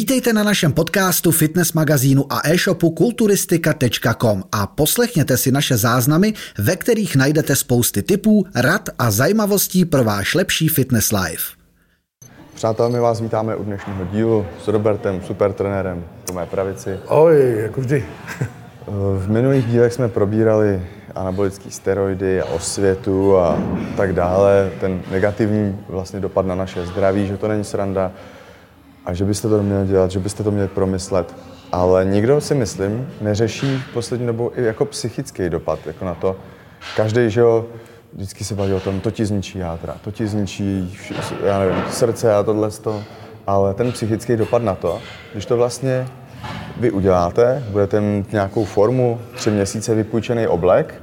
Vítejte na našem podcastu, fitness magazínu a e-shopu kulturistika.com a poslechněte si naše záznamy, ve kterých najdete spousty tipů, rad a zajímavostí pro váš lepší fitness life. Přátelé, my vás vítáme u dnešního dílu s Robertem, supertrenérem po mé pravici. Oj, jako vždy. V minulých dílech jsme probírali anabolické steroidy a osvětu a tak dále, ten negativní vlastně dopad na naše zdraví, že to není sranda a že byste to měli dělat, že byste to měli promyslet. Ale nikdo si myslím neřeší poslední dobou i jako psychický dopad jako na to. Každý, že jo, vždycky se baví o tom, to ti zničí jádra, to ti zničí, já nevím, srdce a tohle to. Ale ten psychický dopad na to, když to vlastně vy uděláte, budete mít nějakou formu, tři měsíce vypůjčený oblek,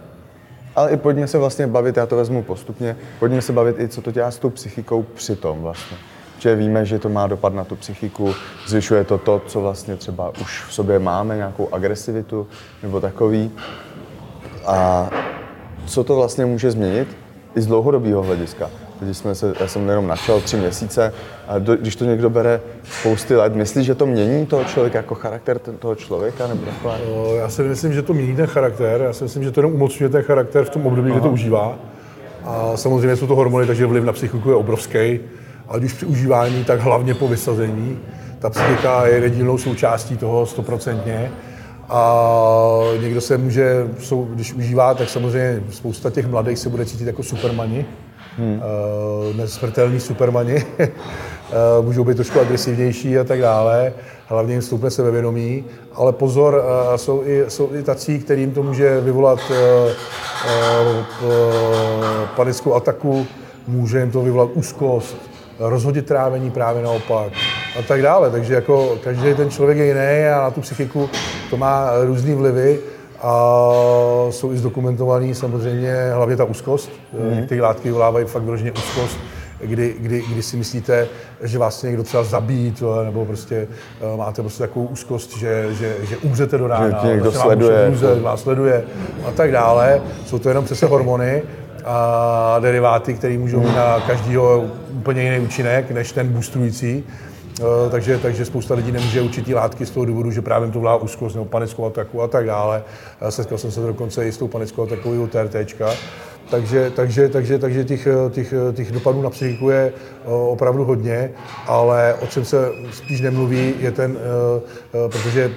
ale i pojďme se vlastně bavit, já to vezmu postupně, pojďme se bavit i, co to dělá s tou psychikou přitom vlastně. Že víme, že to má dopad na tu psychiku, zvyšuje to to, co vlastně třeba už v sobě máme, nějakou agresivitu nebo takový. A co to vlastně může změnit i z dlouhodobého hlediska. Když jsme se, já jsem jenom našel tři měsíce, a do, když to někdo bere spousty let, myslíš, že to mění toho člověka jako charakter toho člověka? Nebo takhle? Já si myslím, že to mění ten charakter, já si myslím, že to jenom umocňuje ten charakter v tom období, kdy to užívá. A samozřejmě jsou to hormony, takže vliv na psychiku je obrovský. Ať už při užívání, tak hlavně po vysazení. Ta psychika je nedílnou součástí toho stoprocentně. A někdo se může, když užívá, tak samozřejmě spousta těch mladých se bude cítit jako supermani, hmm. uh, nesmrtelný supermani. uh, můžou být trošku agresivnější a tak dále. Hlavně jim stoupne se ve vědomí. Ale pozor, uh, jsou, i, jsou i tací, kterým to může vyvolat panickou ataku, může jim to vyvolat úzkost, rozhodit trávení právě naopak a tak dále. Takže jako každý ten člověk je jiný a na tu psychiku to má různé vlivy a jsou i zdokumentovaný samozřejmě hlavně ta úzkost. Mm. Některé látky vyvolávají fakt vyloženě úzkost, kdy, kdy, kdy si myslíte, že vás někdo třeba zabíjí, nebo prostě uh, máte prostě takovou úzkost, že, že, že umřete do rána, že někdo sleduje, umřet, vás sleduje a tak dále. Jsou to jenom přesně hormony a deriváty, které můžou mít na každého úplně jiný účinek než ten boostrující. Eh, takže, takže spousta lidí nemůže určitý látky z toho důvodu, že právě to vlá úzkost nebo panickou ataku a tak dále. Setkal jsem se dokonce i s tou panickou atakou u TRTčka. Takže, takže, takže, takže těch, těch, těch dopadů na psychiku je eh, opravdu hodně, ale o čem se spíš nemluví, je ten, eh, protože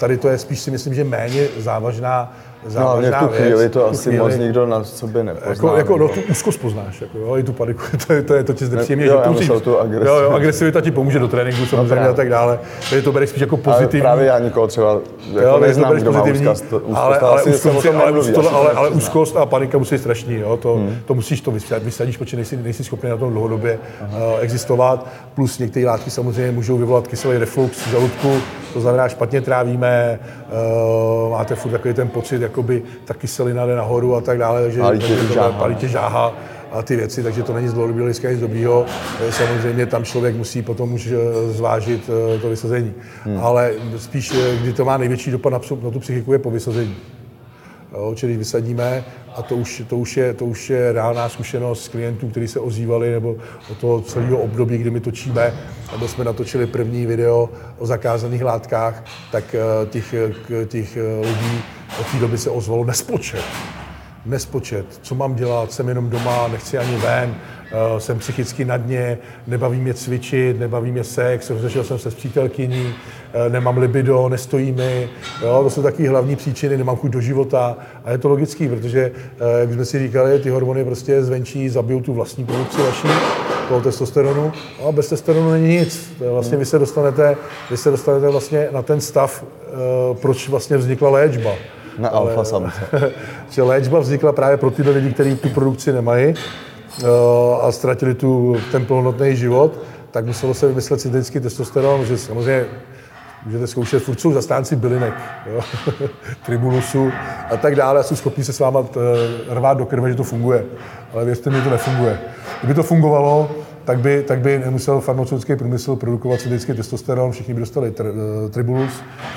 tady to je spíš si myslím, že méně závažná No, ale v tu chvíli to asi chvíli, moc nikdo na sobě nepozná. Jako, jako no, tu úzkost poznáš, jako, jo, i tu paniku, to je, to je to ti nepříjemně, že musíš, tu agresivitu. Jo, jo, agresivita ti pomůže do tréninku samozřejmě no, a tak dále, takže to bereš spíš jako pozitivní. Ale právě já nikoho třeba jako jo, neznám, kdo má úzkost, úzkost, ale, ale, úzkost, ale, ale, ale, ale úzkost a panika musí být strašný, jo, to, hmm. to musíš to vysadíš, protože nejsi, nejsi schopný na tom dlouhodobě uh, existovat, plus některé látky samozřejmě můžou vyvolat kyselý reflux v žaludku, to znamená, špatně trávíme, uh, máte furt takový ten pocit, jakoby ta kyselina jde nahoru a tak dále, takže palí tě, žáha. a ty věci, takže to není z dlouhodobého hlediska nic dobrýho. Eh, samozřejmě tam člověk musí potom už eh, zvážit to vysazení. Hmm. Ale spíš, kdy to má největší dopad na, na tu psychiku, je po vysazení. Jo, čili vysadíme a to už, to, už je, to už je reálná zkušenost klientů, kteří se ozývali, nebo o toho celého období, kdy my točíme, nebo jsme natočili první video o zakázaných látkách, tak eh, těch, těch eh, lidí od té doby se ozvalo nespočet. Nespočet. Co mám dělat? Jsem jenom doma, nechci ani ven, uh, jsem psychicky na dně, nebaví mě cvičit, nebaví mě sex, rozešel jsem se s přítelkyní, uh, nemám libido, nestojí mi. Jo, to jsou takové hlavní příčiny, nemám chuť do života. A je to logický, protože, uh, jak jsme si říkali, ty hormony prostě zvenčí zabijou tu vlastní produkci vaší, toho testosteronu. A bez testosteronu není nic. Vlastně vy se dostanete, vy se dostanete vlastně na ten stav, proč vlastně vznikla léčba. Na alfa samce. že léčba vznikla právě pro tyhle lidi, kteří tu produkci nemají, Eh, a ztratili tu, ten plnohodnotný život, tak muselo se vymyslet syntetický testosteron, že samozřejmě můžete zkoušet, furt jsou zastánci bylinek, jo? tribulusu a tak dále a jsou schopni se s váma eh, rvát do krve, že to funguje. Ale věřte mi, to nefunguje. Kdyby to fungovalo, tak by, tak by nemusel farmaceutický průmysl produkovat syntetický testosteron, všichni by dostali tr, eh, tribulus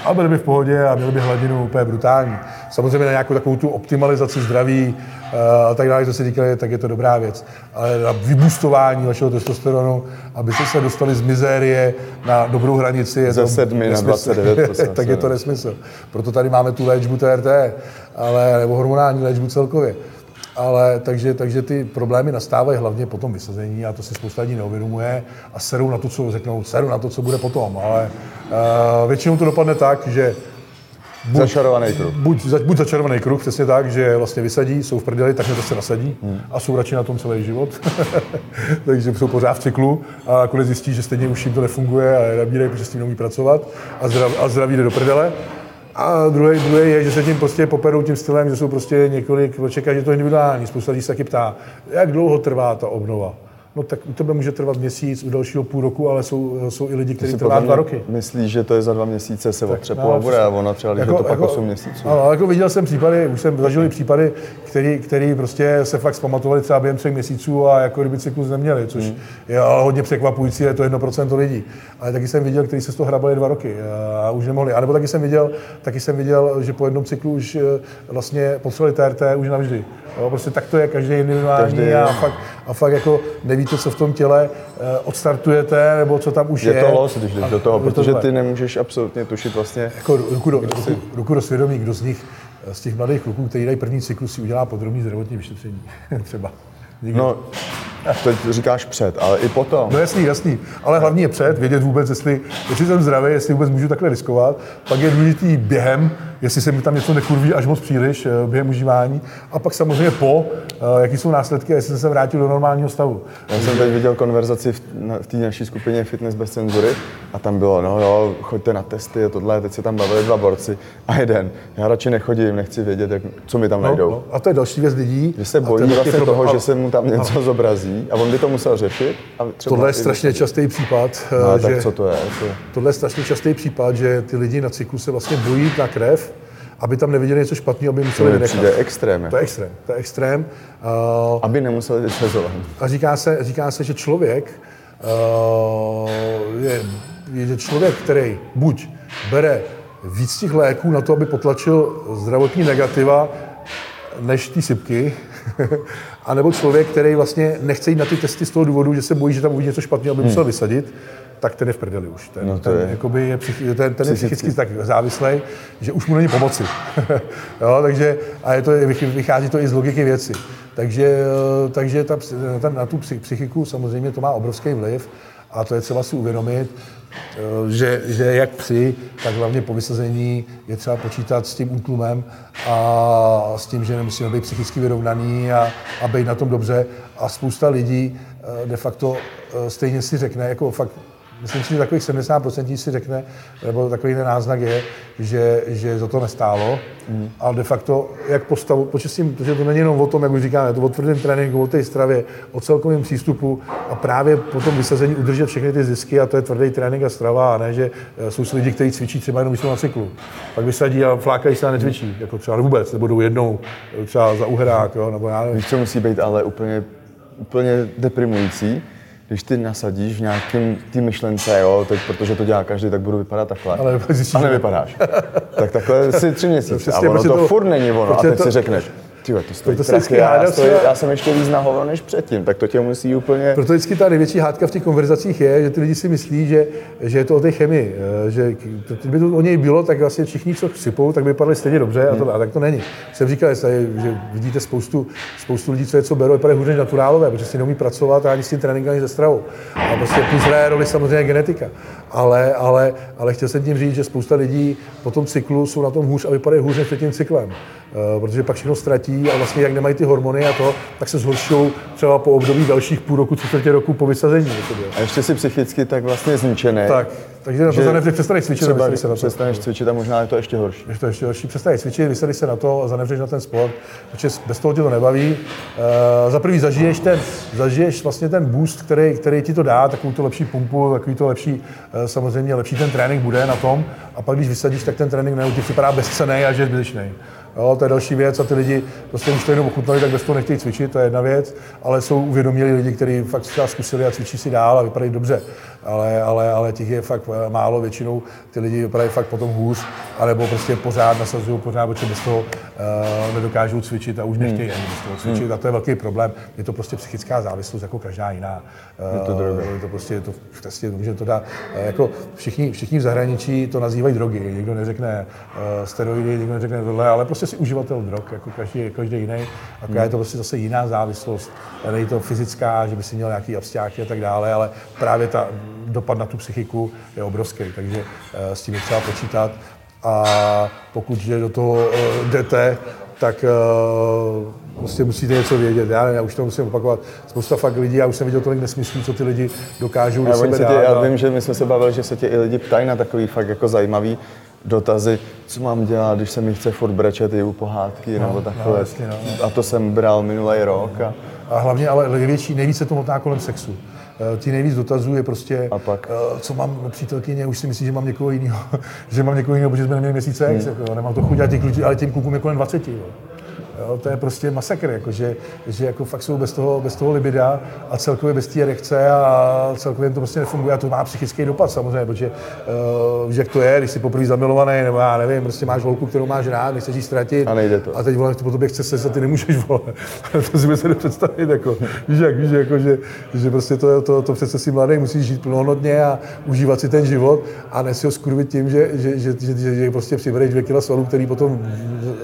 a byli by v pohodě a měli by hladinu úplně brutální. Samozřejmě na nějakou takovou tu optimalizaci zdraví eh, a tak dále, co si říkali, tak je to dobrá věc. Ale na vybustování vašeho testosteronu, aby se dostali z mizérie na dobrou hranici, je Ze to 7 na nesmysl. 29 tak je to nesmysl. Proto tady máme tu léčbu TRT, ale, nebo hormonální léčbu celkově. Ale takže, takže ty problémy nastávají hlavně po tom vysazení a to si spousta lidí neuvědomuje a serou na to, co řeknou, serou na to, co bude potom. Ale uh, většinou to dopadne tak, že Buď, Začarovaný kruh. Buď, za- buď začarovaný kruh, přesně tak, že vlastně vysadí, jsou v prdeli, tak to se nasadí hmm. a jsou radši na tom celý život. Takže jsou pořád v cyklu a nakonec zjistí, že stejně už jim to nefunguje a nabírají, protože s tím neumí pracovat a, zdrav, a zdraví jde do prdele. A druhý, druhý je, že se tím prostě poperou tím stylem, že jsou prostě několik, čeká, že je to individuální. Spousta lidí se taky ptá, jak dlouho trvá ta obnova. No tak u tebe může trvat měsíc, u dalšího půl roku, ale jsou, jsou i lidi, kteří trvá dva roky. Myslíš, že to je za dva měsíce se otřepu no, a bude, a ono třeba, je to pak 8 měsíců. Ano, jako viděl jsem případy, už jsem zažil případy, který, který prostě se fakt zpamatovali třeba během třech měsíců a jako kdyby cyklus neměli, což Hmm. je ale hodně překvapující, je to 1% lidí. Ale taky jsem viděl, kteří se z toho hrabali dva roky a už nemohli. A nebo taky jsem viděl, taky jsem viděl, že po jednom cyklu už eh, vlastně potřebovali TRT už navždy. Jo, prostě tak to je každý individuální Každý, a, fakt, a fakt jako nevíte, co v tom těle eh, odstartujete, nebo co tam už je. Je to los, když jdeš do toho, protože ty nemůžeš absolutně tušit vlastně, jako ruku do, ruku, ruku do svědomí, kdo z nich, z těch mladých kluků, kteří dají první cyklus, si udělá podrobný zdravotní vyšetření. Třeba. Nikdo. no, teď říkáš před, ale i potom. No jasný, jasný. Ale hlavní je před, vědět vůbec, jestli, jestli jsem zdravý, jestli vůbec můžu takhle riskovat. Pak je důležitý během, jestli se mi tam něco nekurví až moc příliš eh, během užívání. A pak samozřejmě po, eh, jaký jsou následky, jestli jsem se vrátil do normálního stavu. Já jsem teď viděl konverzaci v, v té naší skupině Fitness bez cenzury a tam bylo, no jo, choďte na testy a tohle, teď se tam bavili dva borci a jeden. Já radši nechodím, nechci vědět, jak, co mi tam najdou. No, a to je další věc lidí. Že se bojí vlastně toho, že se mu tam něco zobrazí a on by to musel řešit. A třeba Tohle je strašně vysadit. častý případ, eh, No, že tak co to je? To... tohle je strašně častý případ, že ty lidi na cyklu se vlastně bojí na krev, aby tam neviděli něco špatného, aby museli To mi vynechat. přijde extrém. To Jako. je extrém, to je extrém. Uh, Aby nemuseli vysazovat. a říká se, říká se, že člověk uh, je, je, že člověk, který buď bere víc těch léků na to, aby potlačil zdravotní negativa, než ty sypky, a nebo člověk, který vlastně nechce jít na ty testy z toho důvodu, že se bojí, že tam uvidí něco špatného, aby musel vysadit, tak ten je v prdeli už. Ten, No to ten, je- jakoby je, psychi- ten, ten je Psychicky. tak závislý, že už mu není pomoci. jo, takže, a je to, vychází to i z logiky věci. Takže, eh, takže ta, ta, na tu psy- psychiku samozřejmě to má obrovský vliv a to je třeba si uvědomit, že, že jak psi, tak hlavně po vysazení je třeba počítat s tím útlumem a s tím, že nemusíme být psychicky vyrovnaný a, a být na tom dobře. A spousta lidí eh, de facto eh, stejně si řekne, jako fakt Myslím si, že takových 70% si řekne, nebo takový ten náznak je, že, že za to nestálo. Mm. Ale de facto, jak postavu, počistím, protože to není jenom o tom, jak už říkáme, je to o tvrdém tréninku, o té stravě, o celkovém přístupu a právě po tom vysazení udržet všechny ty zisky a to je tvrdý trénink a strava a ne, že eh, jsou lidi, kteří cvičí třeba jenom, když jsou na cyklu. Pak vysadí a flákají se a netvičí, jako třeba vůbec, nebo jdou jednou eh, třeba za uherák, jo, nebo já nevím. Víš, co musí být ale úplně, úplně deprimující, když ty nasadíš v nějakém té myšlence, jo, teď protože to dělá každý, tak budu vypadat takhle. Ale a nevypadáš. tak takhle si tři měsíce a ono to, to- furt není ono. A teď to- si řekneš, ty to stojí to prachy, já, stojí, třeba- já jsem ještě víc na hovno než předtím, tak to tě musí úplně... Proto vždycky ta největší hádka v těch konverzacích je, že ty lidi si myslí, že, že je to o té chemii. eh, Že kdyby to o něj bylo, tak vlastně všichni, co sypou, tak by vypadali stejně dobře a, to, a tak to není. Jsem říkal, že vidíte spoustu, spoustu lidí, co je co berou, vypadají hůř než naturálové, protože si neumí pracovat ani s tím tréninkem, ani se stravou. A prostě plus hraje roli samozřejmě genetika. Ale, ale, ale chtěl jsem tím říct, že spousta lidí po tom cyklu jsou na tom hůř a vypadají hůř než před tím cyklem. Eh, Protože pak všechno ztratí a vlastně jak nemají ty hormony a to, tak se zhoršují třeba po období dalších půl roku, tři čtvrtě roku po vysazení. jakoby. A ještě si psychicky tak vlastně zničený. Tak, takže na to zanevřeš, přestaneš cvičit a Třeba vysadíš se na to. přestaneš cvičit a možná je to ještě horší. Je to ještě další. Přestaneš cvičit, vysadíš se na to a zanevřeš na ten sport, protože bez toho tě to nebaví. Uh, za prvý zažiješ, ten, zažiješ vlastně ten boost, který, který ti to dá, takovou tu lepší pumpu, takový to lepší, uh, samozřejmě lepší ten trénink bude na tom. A pak když vysadíš, tak ten trénink najednou ti připadá bezcený a že je zbytečný. Jo, to je další věc a ty lidi prostě už to jenom ochutnali, tak bez toho nechtějí cvičit, to je jedna věc, ale jsou uvědomili lidi, kteří fakt třeba zkusili a cvičí si dál a vypadají dobře. Ale, ale, ale těch je fakt eh, málo, většinou ty lidi vypadají fakt potom hůř, anebo prostě pořád nasazují pořád, protože bez toho uh, nedokážou cvičit a už nechtějí hmm. ani bez toho cvičit. Hmm. A to je velký problém. Je to prostě psychická závislost jako každá jiná. Uh, je to droga. Je to prostě, je to, prostě, může to dát, uh, jako všichni, všichni v zahraničí to nazývají drogy. Někdo neřekne uh, steroidy, někdo neřekne tohle, ale prostě si uživatel drog, jako každý, každý jiný. A hmm. je to prostě zase jiná závislost. Není to fyzická, že by si měl nějaký abstáky a tak dále, ale právě ta dopad na tu psychiku je obrovský, takže eh, s tím je třeba počítat. A pokud do toho eh, jdete, tak uh, prostě musíte něco vědět. Já, já už to musím opakovat. Spousta fakt lidí, já už jsem viděl tolik nesmyslů, co ty lidi dokážou do sebe tě, dát. Já vím, že my jsme se bavili, že se tě i lidi ptají na takový fakt jako zajímavý dotazy, co mám dělat, když se mi chce furt brečet i u pohádky no, nebo takové. No, jasně, no, no. A to jsem bral minulý rok. A... a hlavně, ale největší, nejvíce to motá kolem sexu. Eh, ti nejvíc dotazů je prostě, a pak? Eh, co mám přítelkyně, už si myslí, že mám někoho jiného, že mám někoho jiného, protože jsme neměli měsíce, hmm. jako, nemám to chuť a těch lidí, ale těm klukům je kolem 20. Jo. Jo, to je prostě masakr, jako, že, že jako fakt jsou bez toho, bez toho libida a celkově bez té erekce a celkově to prostě nefunguje a to má psychický dopad samozřejmě, protože uh, víš, jak to je, když jsi poprvé zamilovaný, nebo já nevím, prostě máš holku, kterou máš rád, nechceš ji ztratit a, nejde to. a teď vole, po tobě chce se, ty nemůžeš volat. to si se představit, jako, víš, jak, víš, jako, že, že prostě to, to, to přece si mladý musíš žít plnohodnotně a užívat si ten život a ne si ho skurvit tím, že, že, že, že, že, že prostě přivedeš dvě kila svalů, který potom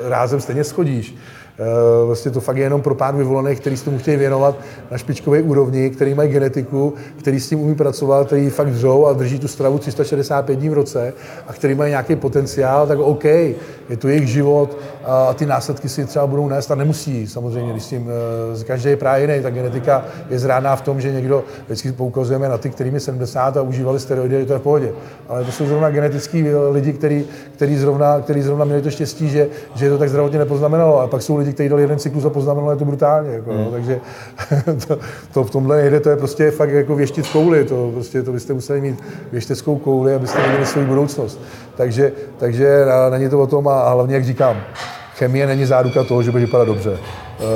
rázem stejně schodíš. Eh, vlastně to fakt je jenom pro pár vyvolených, kteří s tomu chtějí věnovat na špičkové úrovni, který mají genetiku, který s tím umí pracovat, který fakt dřou a drží tu stravu 365 dní v roce a který mají nějaký potenciál, tak OK, je to jejich život a ty následky si třeba budou nést a nemusí samozřejmě, když s tím eh, každý je právě jiný. Ta genetika je zrádná v tom, že někdo, vždycky poukazujeme na ty, kterým je 70 a užívali steroidy, to je v pohodě. Ale to jsou zrovna genetický lidi, který, který, zrovna, který zrovna měli to štěstí, že, že to tak zdravotně nepoznamenalo. A pak jsou lidi, kteří dali jeden cyklus a poznamenalo je to brutálně. Jako, mm. no, takže to, to, v tomhle nejde, to je prostě fakt jako věštit kouli. To, prostě, to byste museli mít věšteckou kouli, abyste měli svou budoucnost. Takže, takže není to o tom a, a hlavně, jak říkám, chemie není záruka toho, že bude vypadat dobře.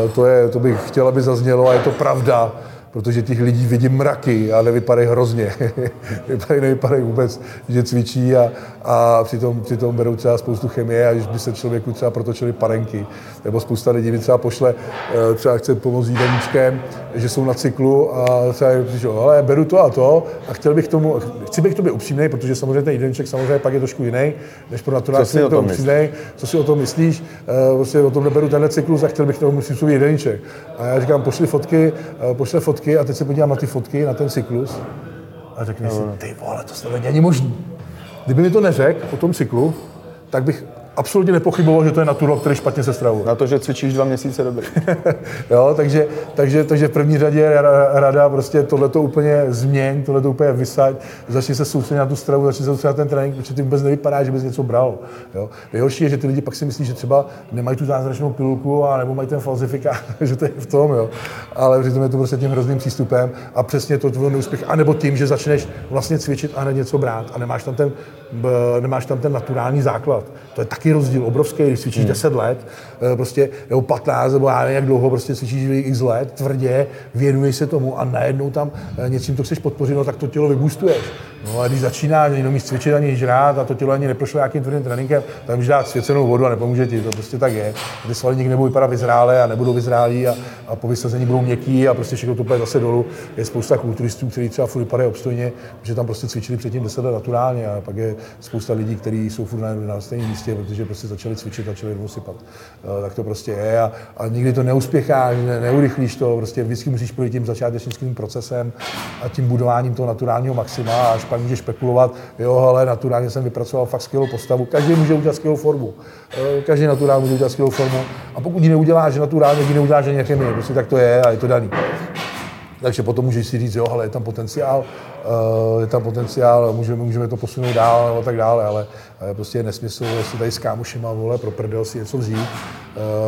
E, to, je, to bych chtěl, aby zaznělo a je to pravda protože těch lidí vidím mraky a nevypadají hrozně. vypadají, nevypadají vůbec, že cvičí a, a přitom, přitom berou třeba spoustu chemie a když by se člověku třeba protočili parenky. Nebo spousta lidí mi třeba pošle, eh, třeba chce pomoct jídelníčkem, že jsou na cyklu a třeba říká, ale beru to a to a chtěl bych tomu, chci být k tobě upřímný, protože samozřejmě ten jídelníček samozřejmě pak je trošku jiný, než pro naturální to upřímný. Co si o tom myslíš? Vlastně o tom neberu tenhle cyklus a chtěl bych tomu svůj jídelníček. A já říkám, pošli fotky, eh, pošle fotky a teď se podívám na ty fotky, na ten cyklus a řekni no. si, ty vole, to snad není možný. Kdyby mi to neřekl o tom cyklu, tak bych absolutně nepochyboval, že to je natural, který špatně se stravuje. Na to, že cvičíš dva měsíce dobrý. jo, takže, takže, takže v první řadě rada prostě tohleto úplně změň, tohleto úplně vysaď, začni se soustředit na tu stravu, začni se soustředit na ten trénink, protože ty vůbec nevypadá, že bys něco bral. Jo. Nejhorší je, že ty lidi pak si myslí, že třeba nemají tu zázračnou pilulku a nebo mají ten falzifikát, že to je v tom, jo. Ale přitom je to prostě tím hrozným přístupem a přesně to tvůj neúspěch, anebo tím, že začneš vlastně cvičit a ne něco brát a nemáš tam ten, nemáš tam ten naturální základ. To je taky rozdíl obrovský, když cvičíš hmm. 10 let, eh, prostě, nebo 15, nebo já nevím, jak dlouho prostě cvičíš x let, tvrdě, věnuješ se tomu a najednou tam eh, něčím to chceš podpořit, no tak to tělo vybustuješ. No a když začíná, že neumíš cvičit ani žrát a to tělo ani neprošlo nějakým tvrdým tréninkem, tam můžeš dát svěcenou vodu a nepomůže ti, to prostě tak je. Ty svaly nikdy nebudou vypadat vyzrále a nebudou vyzrálí a, a po vysazení budou měkký a prostě všechno to půjde zase dolů. Je spousta kulturistů, kteří třeba furt vypadají obstojně, že tam prostě cvičili předtím 10 let naturálně a pak je spousta lidí, kteří jsou furt na, na stejném místě, protože prostě začali cvičit, začali rovnou sypat. Uh, tak to prostě je a, a nikdy to neuspěchá, ne, neurychlíš to, prostě vždycky musíš projít tím začátečnickým procesem a tím budováním toho naturálního maxima a až pak můžeš spekulovat, jo, ale naturálně jsem vypracoval fakt skvělou postavu. Každý může udělat skvělou formu. Každý naturálně může udělat skvělou formu a pokud ji neuděláš naturálně, ji neuděláš ani chemii, prostě tak to je a je to daný. Takže potom můžeš si říct, jo, ale je tam potenciál, uh, je tam potenciál, můžeme, můžeme to posunout dál a tak dále, ale prostě je nesmysl, jestli tady s kámošima, vole, pro prdel si něco vzít,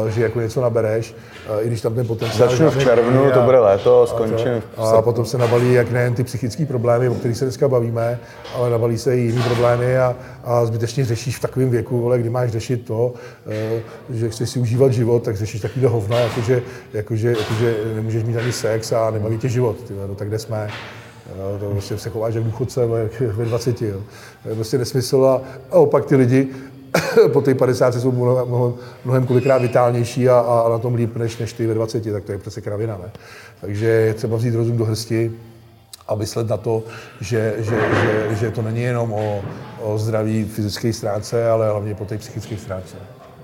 uh, že jako něco nabereš, uh, i když tam ten potenciál... Začnu v červnu, to bude léto, skončím a, a potom se nabalí jak nejen ty psychické problémy, o kterých se dneska bavíme, ale nabalí se i jiné problémy a, a zbytečně řešíš v takovém věku, vole, kdy máš řešit to, že chceš si užívat život, tak řešíš takovýhle hovna, jakože, jakože, jakože nemůžeš mít ani sex a nebaví tě život, ty, no, tak kde jsme. Jo, to prostě se chováš jak důchodce ve 20. Jo. To je prostě nesmysl a, a opak ty lidi po té 50 jsou mnohem, mnohem kolikrát vitálnější a, a, na tom líp než, než ty ve 20, tak to je přece kravina. Ne? Takže je třeba vzít rozum do hrsti a myslet na to, že, že, že, že to není jenom o, o zdraví fyzické stránce, ale hlavně po té psychické stránce.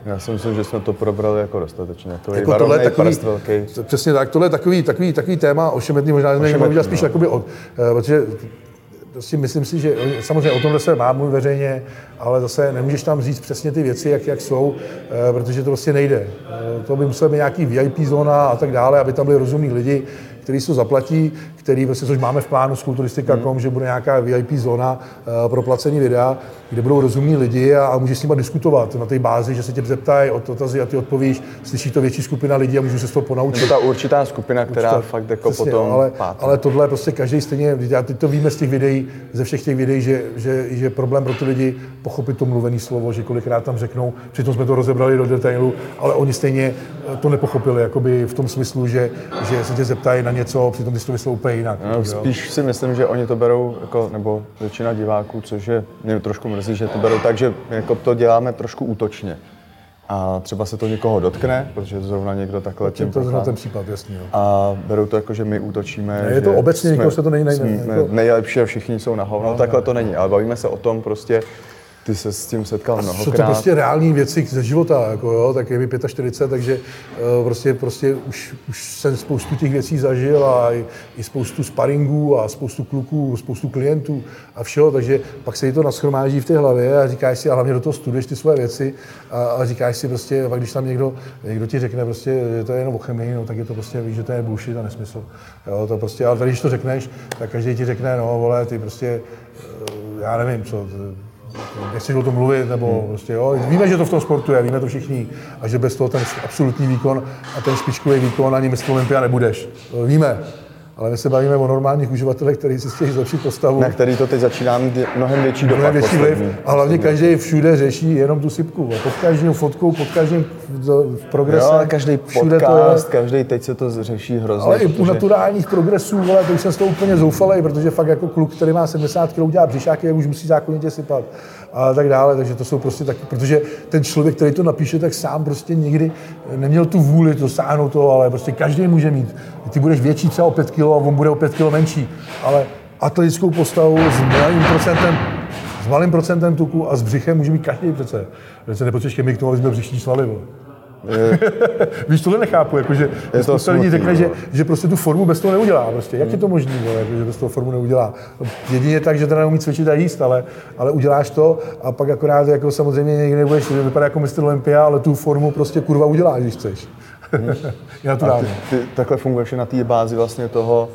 Já si myslím, že jsme to probrali jako dostatečně. To jako tohle je takový, velký. Přesně tak, tohle je takový, takový, takový téma ošemetný, možná jsme udělat spíš no. jakoby od, eh, protože prostě myslím si, že samozřejmě o tomhle se má mluvit veřejně, ale zase nemůžeš tam říct přesně ty věci, jak, jak jsou, eh, protože to prostě nejde. Eh, to by musel být nějaký VIP zóna a tak dále, aby tam byli rozumní lidi, kteří to zaplatí, který, vlastně, což máme v plánu s kulturistika.com, hmm. že bude nějaká VIP zóna uh, pro placení videa, kde budou rozumní lidi a, a můžeš s nimi diskutovat na té bázi, že se tě zeptají o dotazy a ty odpovíš, slyší to větší skupina lidí a můžu se z toho ponaučit. To ta určitá skupina, která určitá, fakt jako přesně, potom ale, ale tohle prostě každý stejně, já teď to víme z těch videí, ze všech těch videí, že, že, že problém pro ty lidi pochopit to mluvené slovo, že kolikrát tam řeknou, přitom jsme to rozebrali do detailu, ale oni stejně eh, to nepochopili, jakoby v tom smyslu, že, že se tě zeptají na něco, přitom ty to úplně jinak. No, spíš si myslím, že oni to berou, jako, nebo většina diváků, což je, mě trošku mrzí, že to berou tak, že jako to děláme trošku útočně. A třeba se to někoho dotkne, protože zrovna někdo takhle tím to zrovna ten případ, jasně. Jo. A berou to jako, že my útočíme. Ne, je to obecně, jsme, se to nejde. Jsme jako... nejlepší a všichni jsou na hovno. No, takhle to není, ale bavíme se o tom prostě, ty se s tím setkal mnohokrát. Jsou to prostě reální věci ze života, jako jo, tak je mi 45, takže uh, prostě, prostě už, už jsem spoustu těch věcí zažil a i, i spoustu sparingů a spoustu kluků, spoustu klientů a všeho, takže pak se jí to naschromáží v té hlavě a říkáš si, a hlavně do toho studuješ ty svoje věci a, a říkáš si prostě, pak když tam někdo, někdo ti řekne prostě, že to je jenom o chemii, no, tak je to prostě, víš, že to je bullshit a nesmysl. Jo, to prostě, ale tady, když to řekneš, tak každý ti řekne, no vole, ty prostě, uh, já nevím, co, nechci o tom mluvit, nebo hmm. prostě, jo. Víme, že to v tom sportu je, víme to všichni, a že bez toho ten absolutní výkon a ten špičkový výkon ani mistr Olympia nebudeš. To víme. Ale my se bavíme o normálních uživatelech, kteří si chtějí zlepšit postavu. Na který to teď začíná mít mnohem větší dopad. Mnohem větší vliv. A hlavně každý všude řeší jenom tu sypku. Pod každým fotkou, pod každým v progrese. Jo, každý podcast, každý teď se to řeší hrozně. Ale i u naturálních progresů, vole, to už jsem z toho úplně zoufalý, protože fakt jako kluk, který má 70 kg, dělá břišáky, už musí zákonitě sypat a tak dále. Takže to jsou prostě taky, protože ten člověk, který to napíše, tak sám prostě nikdy neměl tu vůli to sáhnout to, ale prostě každý může mít. Ty budeš větší třeba o 5 kg a on bude o 5 kg menší, ale atletickou postavu s malým procentem s malým procentem tuku a s břichem může mít každý přece. Přece nepotřebuješ k tomu, aby jsme břišní svaly. Bo. Víš, tohle nechápu, jakože spousta lidí řekne, že, že, prostě tu formu bez toho neudělá. Prostě. Jak je to možné, jako, že bez toho formu neudělá? Jedině tak, že teda neumí cvičit a jíst, ale, ale uděláš to a pak akorát jako samozřejmě někdy nebudeš vypadat jako mistr Olympia, ale tu formu prostě kurva uděláš, když chceš. Hmm. ty, ty, takhle funguješ na té bázi vlastně toho,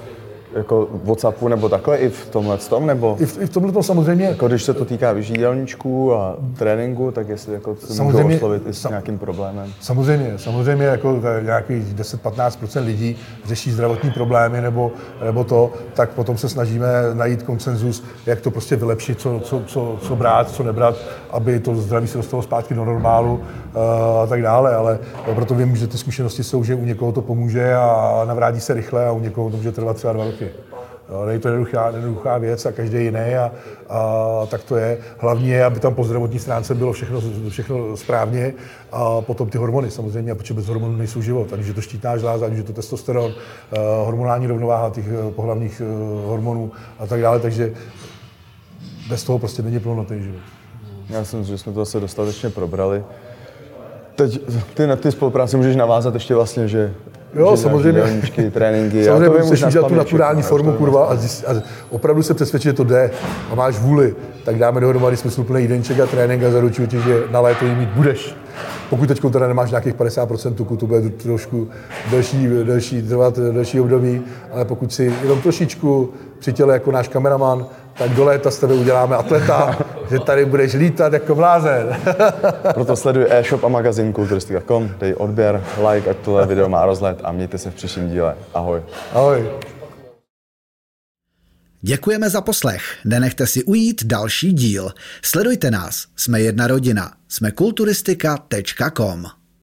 jako Whatsappu nebo takhle i v tomhle tom, nebo? I v, i v tomhle tom samozřejmě. Jako když se to týká vyžídelníčků a tréninku, tak jestli jako se samozřejmě, oslovit i s sam, nějakým problémem. Samozřejmě, samozřejmě jako nějakých 10-15% lidí řeší zdravotní problémy nebo, nebo to, tak potom se snažíme najít konsenzus, jak to prostě vylepšit, co, co, co, co brát, co nebrat, aby to zdraví se dostalo zpátky do normálu uh, a tak dále, ale proto vím, že ty zkušenosti jsou, že u někoho to pomůže a navrátí se rychle a u někoho to může trvat třeba dva roky Jo, není to jednoduchá, jednoduchá věc a každý jiný a, a, tak to je. Hlavně je, aby tam po zdravotní stránce bylo všechno, všechno správně a potom ty hormony samozřejmě, protože bez hormonů nejsou život. Ať je to štítná žláza, ať je to testosteron, uh, hormonální rovnováha těch uh, pohlavních uh, hormonů a tak dále, takže bez toho prostě není plnotný život. Já si myslím, že jsme to zase dostatečně probrali. Teď ty na ty spolupráci můžeš navázat ještě vlastně, že Jo, samozřejmě. Jídelníčky, tréninky. Samozřejmě musíš udělat tu naturální formu, kurva, a, zjist, a, opravdu se přesvědčit, že to jde a máš vůli, tak dáme dohromady smysluplný jídelníček a trénink a zaručuju ti, že na léto jí mít budeš. Pokud teď teda nemáš nějakých 50% tuku, to bude trošku delší, delší, trvat delší období, ale pokud si jenom trošičku při těle jako náš kameraman, tak do léta s tebe uděláme atleta, že tady budeš lítat jako blázen. Proto sleduj e-shop a magazín kulturistika.com, dej odběr, like, ať tohle video má rozlet a mějte se v příštím díle. Ahoj. Ahoj. Děkujeme za poslech. Nenechte si ujít další díl. Sledujte nás. Jsme jedna rodina. Jsme kulturistika.com.